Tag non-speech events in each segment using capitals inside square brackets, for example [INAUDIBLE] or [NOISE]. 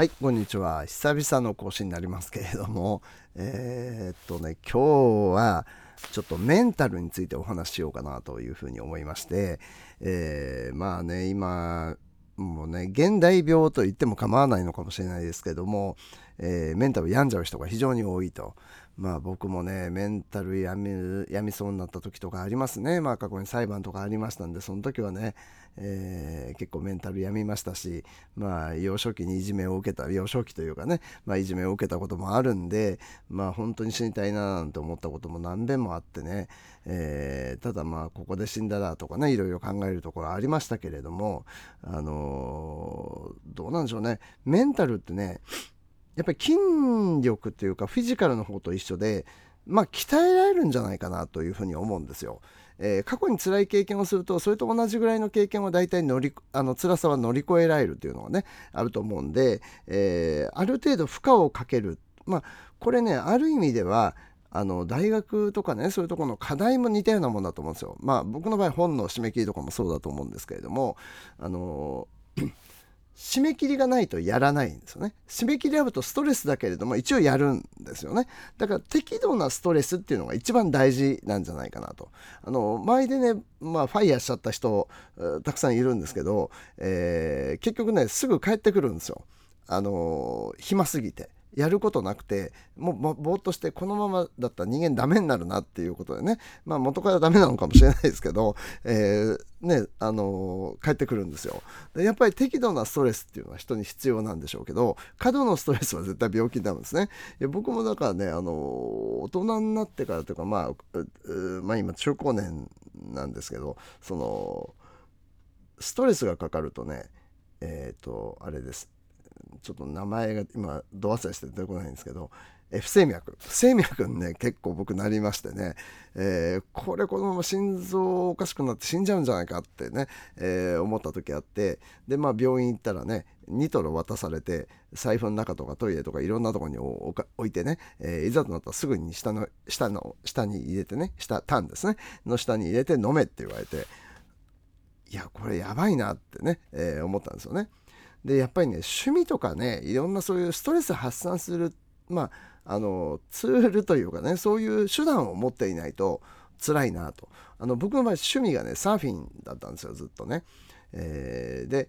はい、こんにちは。久々の更新になりますけれども、[LAUGHS] えー、っとね、今日はちょっとメンタルについてお話ししようかなというふうに思いまして、えー、まあね、今、もうね、現代病と言っても構わないのかもしれないですけども、えー、メンタル病んじゃう人が非常に多いと。まあ僕もね、メンタル病み病みそうになった時とかありますね。まあ過去に裁判とかありましたんで、その時はね、えー、結構メンタル病みましたし、まあ幼少期にいじめを受けた、幼少期というかね、まあいじめを受けたこともあるんで、まあ本当に死にたいななんて思ったことも何遍もあってね、えー、ただまあここで死んだらとかね、いろいろ考えるところありましたけれども、あのー、どうなんでしょうね、メンタルってね、やっぱり筋力っていうかフィジカルの方と一緒でまあ鍛えられるんじゃないかなというふうに思うんですよ。えー、過去に辛い経験をするとそれと同じぐらいの経験を大体乗りあの辛さは乗り越えられるっていうのがねあると思うんで、えー、ある程度負荷をかけるまあこれねある意味ではあの大学とかねそういうところの課題も似たようなもんだと思うんですよ。まあ僕の場合本の締め切りとかもそうだと思うんですけれどもあの締め切りがないとやらないんですよね。締め切りあるとストレスだけれども一応やるんですよね。だから適度なストレスっていうのが一番大事なんじゃないかなと。あの前でね、まあファイヤーしちゃった人たくさんいるんですけど、えー、結局ねすぐ帰ってくるんですよ。あの暇すぎて。やることなくてもうぼーっとしてこのままだったら人間ダメになるなっていうことでね。まあ元からダメなのかもしれないですけど、えー、ねあのー、帰ってくるんですよ。でやっぱり適度なストレスっていうのは人に必要なんでしょうけど過度のストレスは絶対病気になるんですね。僕もだからね、あのー、大人になってからというかまあ、まあ、今中高年なんですけどそのストレスがかかるとねえっ、とあれです。ちょっと名前が今ど忘れして出てこないんですけど不整脈。不整脈にね結構僕なりましてね、えー、これこのまま心臓おかしくなって死んじゃうんじゃないかってね、えー、思った時あってでまあ病院行ったらねニトロ渡されて財布の中とかトイレとかいろんなとこに置いてね、えー、いざとなったらすぐに下の下の下に入れてね下タンですね。の下に入れて飲めって言われていやこれやばいなってね、え、思ったんですよね。でやっぱりね趣味とかねいろんなそういうストレス発散するまああのツールというかねそういう手段を持っていないと辛いなとあの僕の場合趣味がねサーフィンだったんですよずっとね。えー、で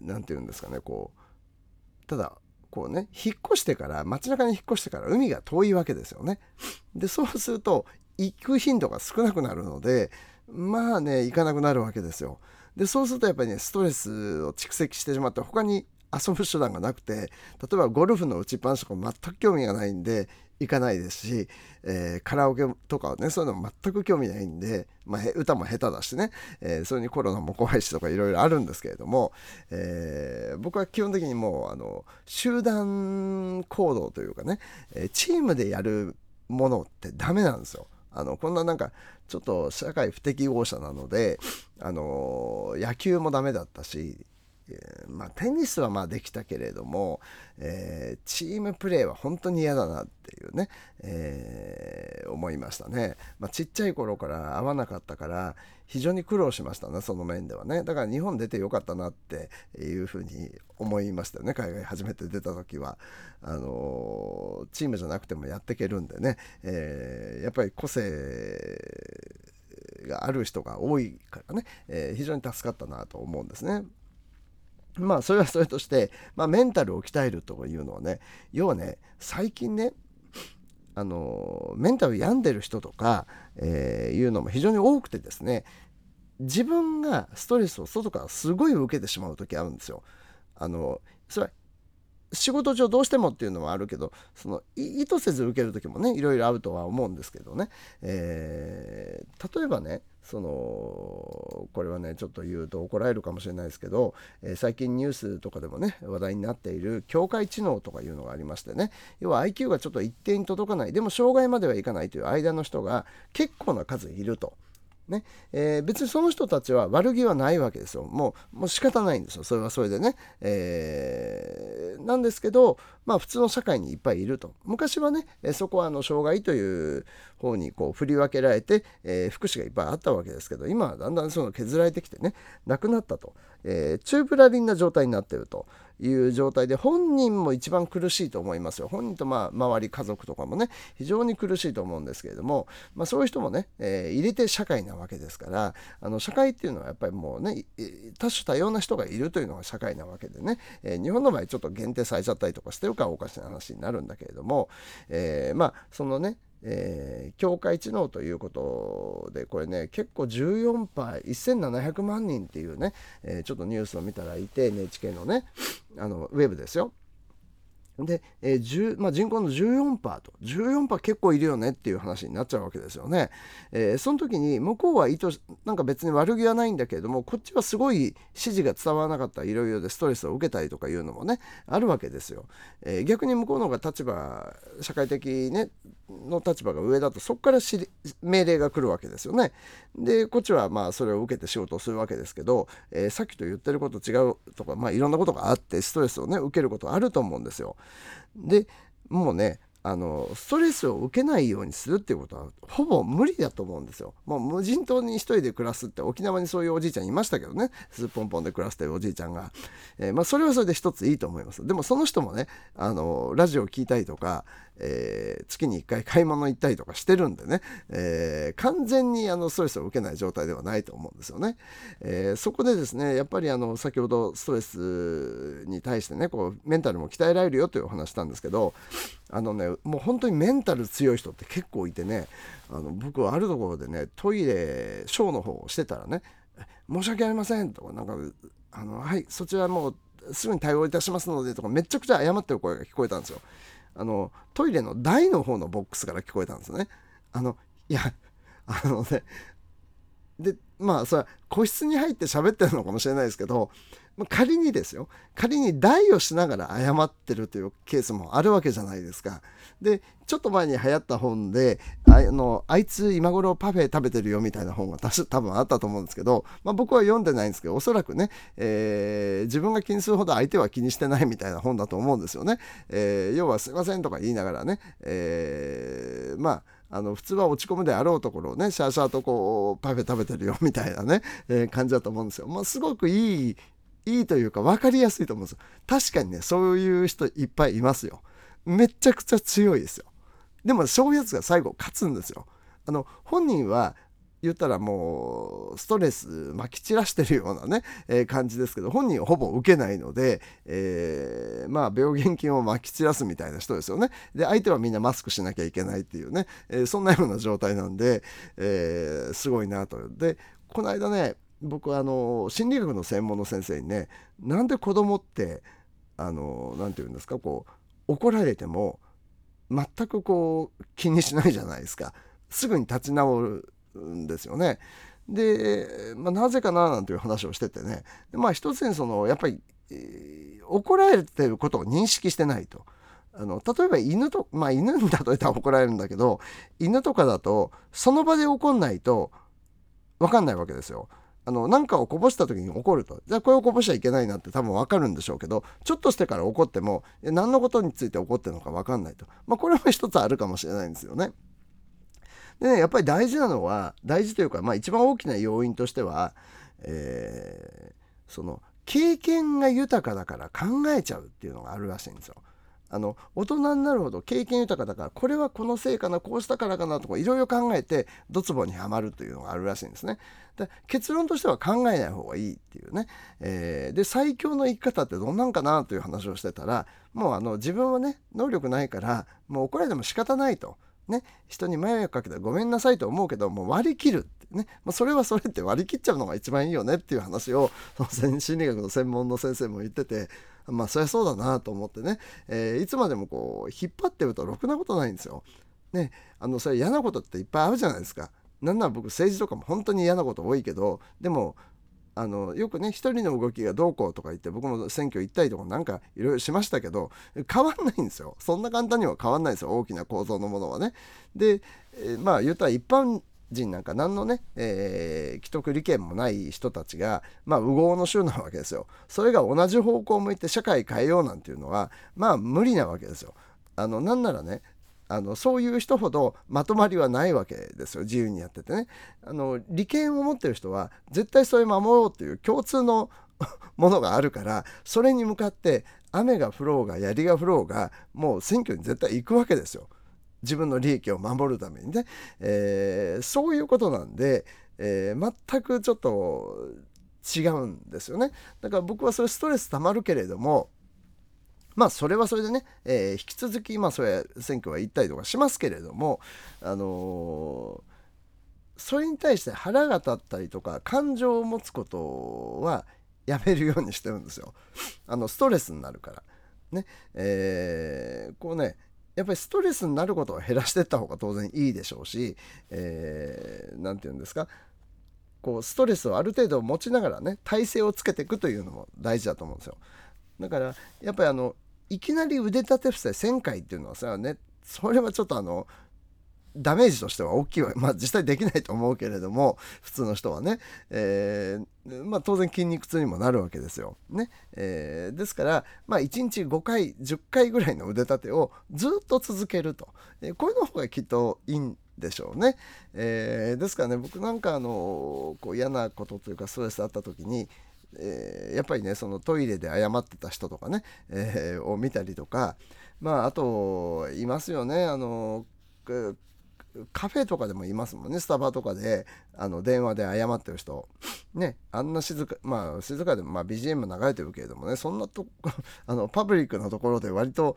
何、えー、て言うんですかねこうただこうね引っ越してから街中に引っ越してから海が遠いわけですよね。でそうすると行く頻度が少なくなるのでまあね行かなくなるわけですよ。でそうするとやっぱりねストレスを蓄積してしまって他に遊ぶ手段がなくて例えばゴルフの打ちっぱなしとか全く興味がないんで行かないですし、えー、カラオケとかはねそういうの全く興味ないんで、まあ、歌も下手だしね、えー、それにコロナも怖いしとかいろいろあるんですけれども、えー、僕は基本的にもうあの集団行動というかね、えチームでやるものってダメなんですよ。あのこんななんかちょっと社会不適合者なので、あの野球もダメだったし、まあ、テニスはまあできたけれども、えー、チームプレーは本当に嫌だなっていうね、えー、思いましたね、まあ、ちっちゃい頃から会わなかったから非常に苦労しましたねその面ではね。だから日本出てよかったなっていうふうに思いましたよね海外初めて出た時は。あのチームじゃなくてもやっていけるんでね、えやっぱり個性がある人が多いからね、え、非常に助かったなと思うんですね。[LAUGHS] まあそれはそれとして、まあ、メンタルを鍛えるというのはね要はね最近ねあのメンタル病んでる人とか、えー、いうのも非常に多くてですね自分がストレスを外からすごい受けてしまう時あるんですよ。あのそれは仕事上どうしてもっていうのはあるけどその意図せず受ける時もねいろいろあるとは思うんですけどね、えー、例えばねそのこれはねちょっと言うと怒られるかもしれないですけど、え、最近ニュースとかでもね話題になっている境界知能とかいうのがありましてね要は IQ がちょっと一定に届かないでも障害まではいかないという間の人が結構な数いると。ねえー、別にその人たちは悪気はないわけですよ。もうもう仕方ないんですよ。それはそれでね。えー、なんですけど、まあ普通の社会にいっぱいいると。昔はね、そこはあの障害という方にこう振り分けられて、えー、福祉がいっぱいあったわけですけど、今はだんだんその削られてきてね、なくなったと。えー、チューブラリンな状態になってるという状態で本人も一番苦しいと思いますよ。本人とまあ周り家族とかもね非常に苦しいと思うんですけれども、まあ、そういう人もね、えー、入れて社会なわけですからあの社会っていうのはやっぱりもうね多種多様な人がいるというのが社会なわけでね、えー、日本の場合ちょっと限定されちゃったりとかしてるからおかしな話になるんだけれども、えー、まあそのねえー、境界知能ということでこれね結構14パー1700万人っていうね、えー、ちょっとニュースを見たらいて NHK のねあのウェブですよ。で、えーまあ、人口の14%と14%結構いるよねっていう話になっちゃうわけですよね。えー、その時に向こうは意図なんか別に悪気はないんだけれどもこっちはすごい指示が伝わらなかったいろいろでストレスを受けたりとかいうのもねあるわけですよ。えー、逆に向こうの方が立場社会的、ね、の立場が上だとそこから命令が来るわけですよね。でこっちはまあそれを受けて仕事をするわけですけど、えー、さっきと言ってること違うとか、まあ、いろんなことがあってストレスをね受けることあると思うんですよ。でもうねあのストレスを受けないようにするっていうことはほぼ無理だと思うんですよ。もう無人島に一人で暮らすって沖縄にそういうおじいちゃんいましたけどねスーポンポンで暮らしてるおじいちゃんが、えー、まあ、それはそれで一ついいと思います。でもその人もねあのラジオを聞いたりとか、えー、月に1回買い物行ったりとかしてるんでね、えー、完全にあのストレスを受けない状態ではないと思うんですよね。えそこでですねやっぱりあの先ほどストレスに対してねこうメンタルも鍛えられるよというお話したんですけどあのねもう本当にメンタル強い人って結構いてねあの僕はあるところでねトイレショーの方をしてたらね「申し訳ありません」とかなんか「あのはいそちらもうすぐに対応いたしますので」とかめちゃくちゃ謝ってる声が聞こえたんですよ。あのトイレの台の方のボックスから聞こえたんですね。あのいやあのねでまあそれは個室に入って喋ってるのかもしれないですけどま仮にですよ仮に台をしながら謝ってるというケースもあるわけじゃないですか。でちょっと前に流行った本であのあいつ今頃パフェ食べてるよみたいな本が多分あったと思うんですけど、まあ、僕は読んでないんですけどおそらくね、えー、自分が気にするほど相手は気にしてないみたいな本だと思うんですよね。えー、要は「すいません」とか言いながらね、えー、まああの普通は落ち込むであろうところをねシャーシャーとこうパフェ食べてるよみたいなね、えー、感じだと思うんですよ。まあ、すごくいいいいというか分かりやすいと思うんですよ。確かにねそういう人いっぱいいますよ。めちゃくちゃ強いですよ。でもそういうやつが最後勝つんですよ。あの本人は言ったらもうストレスまき散らしてるようなね、えー、感じですけど本人はほぼ受けないので、えー、まあ病原菌をまき散らすみたいな人ですよね。で相手はみんなマスクしなきゃいけないっていうね、えー、そんなような状態なんで、えすごいなと。でこの間ね僕あの心理学の専門の先生にねなんで子供ってあの何て言うんですかこう怒られても全くこう気にしないじゃないですかすぐに立ち直るんですよね。で、まあ、なぜかななんていう話をしててねでまあ一つにそのやっぱり、えー、怒られてることを認識してないと。あの例えば犬とまあ犬に例えたら怒られるんだけど犬とかだとその場で怒んないと分かんないわけですよ。あの何かをこぼした時に怒るとじゃあこれをこぼしちゃいけないなって多分分かるんでしょうけどちょっとしてから怒っても何のことについて怒ってるのか分かんないと、まあ、これは一つあるかもしれないんですよね。でねやっぱり大事なのは大事というか、まあ、一番大きな要因としては、えー、その経験が豊かだから考えちゃうっていうのがあるらしいんですよ。あの大人になるほど経験豊かだからこれはこのせいかなこうしたからかなとかいろいろ考えてドツボにはまるというのがあるらしいんですね。で結論としては考えない方がいいっていうね、えー、で最強の生き方ってどんなんかなという話をしてたらもうあの自分はね能力ないからもう怒られても仕方ないと。ね、人に迷惑かけたらごめんなさいと思うけどもう割り切るってね、まあ、それはそれって割り切っちゃうのが一番いいよねっていう話を心理学の専門の先生も言っててまあそりゃそうだなと思ってね、えー、いつまでもこう引っ張ってるとろくなことないんですよ。ね、あのそれ嫌なことっていっぱいあるじゃないですか。なんなら僕政治とかも本当に嫌なこと多いけどでもあのよくね一人の動きがどうこうとか言って僕も選挙行ったりとかなんかいろいろしましたけど変わんないんですよそんな簡単には変わんないですよ大きな構造のものはね。で、えー、まあ言ったら一般人なんか何のね、えー、既得利権もない人たちが、まあ、右往の衆なわけですよ。それが同じ方向を向いて社会変えようなんていうのは、まあ無理なわけですよ。あの、なんならね、あのそういう人ほどまとまりはないわけですよ自由にやっててねあの利権を持ってる人は絶対それ守ろうっていう共通の [LAUGHS] ものがあるからそれに向かって雨が降ろうが槍が降ろうがもう選挙に絶対行くわけですよ。自分の利益を守るためにね、えー、そういうことなんで、えー、全くちょっと違うんですよね。だから僕はそれストレスたまるけれどもまあそれはそれでね、えー、引き続きまあそれ選挙は行ったりとかしますけれどもあのーそれに対して腹が立ったりとか感情を持つことはやめるようにしてるんですよ。あのストレスになるから。ねえー、こうねやっぱりストレスになることを減らしていった方が当然いいでしょうし何、えー、て言うんですかこうストレスをある程度持ちながらね体勢をつけていくというのも大事だと思うんですよ。だからやっぱりあのいきなり腕立て伏せ1000回っていうのはさねそれはちょっとあのダメージとしては大きいわまあ実際できないと思うけれども普通の人はね、えー、まあ、当然筋肉痛にもなるわけですよ。ねえー、ですから、まあ、1日5回10回ぐらいの腕立てをずっと続けると、えー、こういうの方がきっといいんでしょうね。えですからね僕なんかあのこう嫌なことというかストレスあった時にえー、やっぱりねそのトイレで謝ってた人とかね、えー、を見たりとかまああといますよね。あのカフェとかでもいますもんね。スタバとかであの電話で謝ってる人。ねあんな静かまあ静かでも、まあ、BGM 流れてるけれどもねそんなと [LAUGHS] あのパブリックなところで割と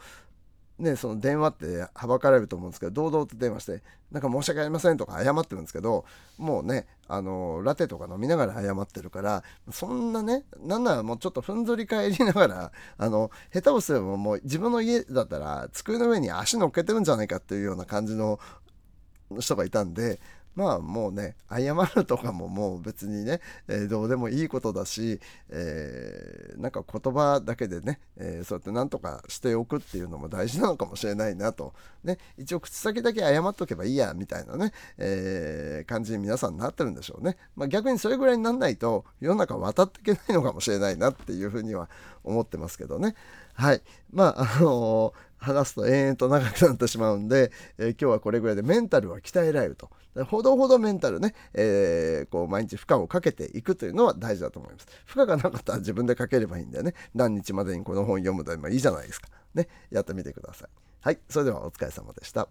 ね、その電話ってはばかれると思うんですけど堂々と電話して「なんか申し訳ありません」とか謝ってるんですけどもうねあのラテとか飲みながら謝ってるからそんなねなんならもうちょっとふんぞり返りながらあの下手をすればもう自分の家だったら机の上に足乗っけてるんじゃないかっていうような感じの人がいたんでまあもうね謝るとかももう別にね、えー、どうでもいいことだし、えー、なんか言葉だけでね、えー、そうやって何とかしておくっていうのも大事なのかもしれないなと、ね、一応口先だけ謝っとけばいいやみたいなね、え感じに皆さんなってるんでしょうね、まあ、逆にそれぐらいになんないと世の中渡っていけないのかもしれないなっていうふうには思ってますけどね。はい。まああの話すと延々と長くなってしまうんで、えー、今日はこれぐらいでメンタルは鍛えられると。ほどほどメンタルね、えー、こう毎日負荷をかけていくというのは大事だと思います。負荷がなかったら自分でかければいいんだよね。何日までにこの本読むといいじゃないですか。ね、やってみてください。はい、それではお疲れ様でした。